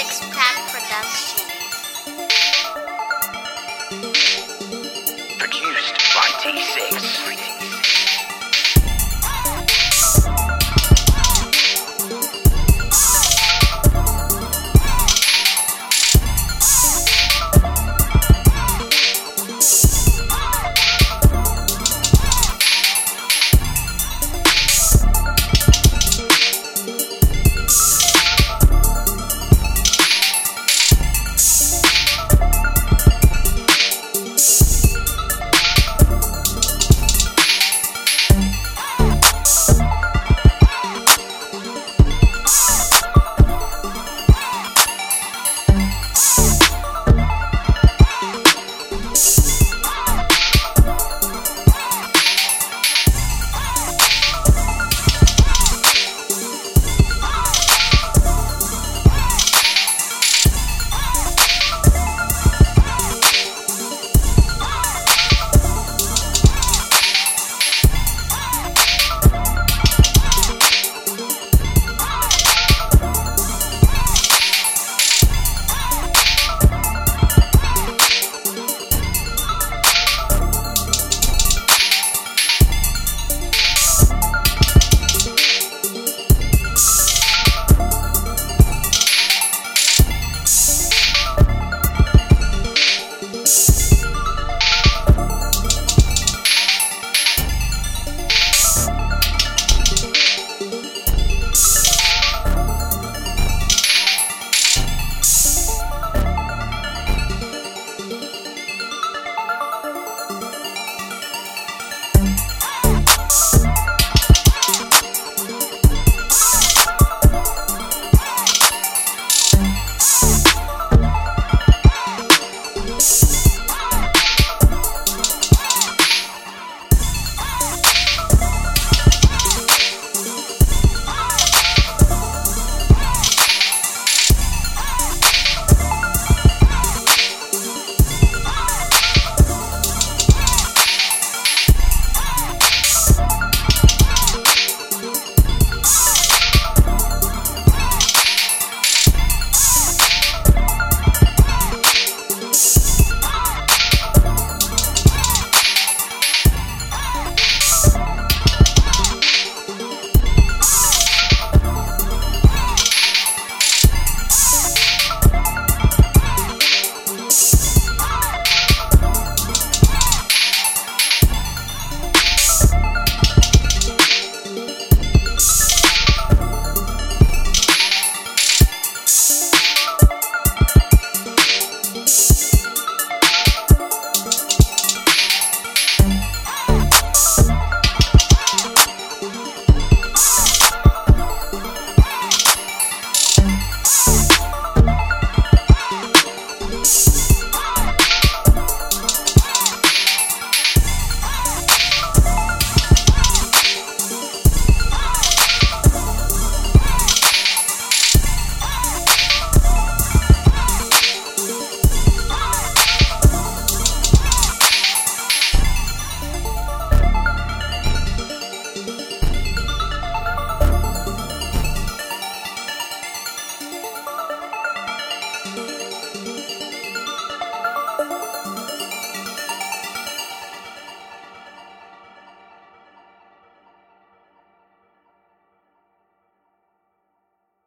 Six Pack Production. Produced by T6.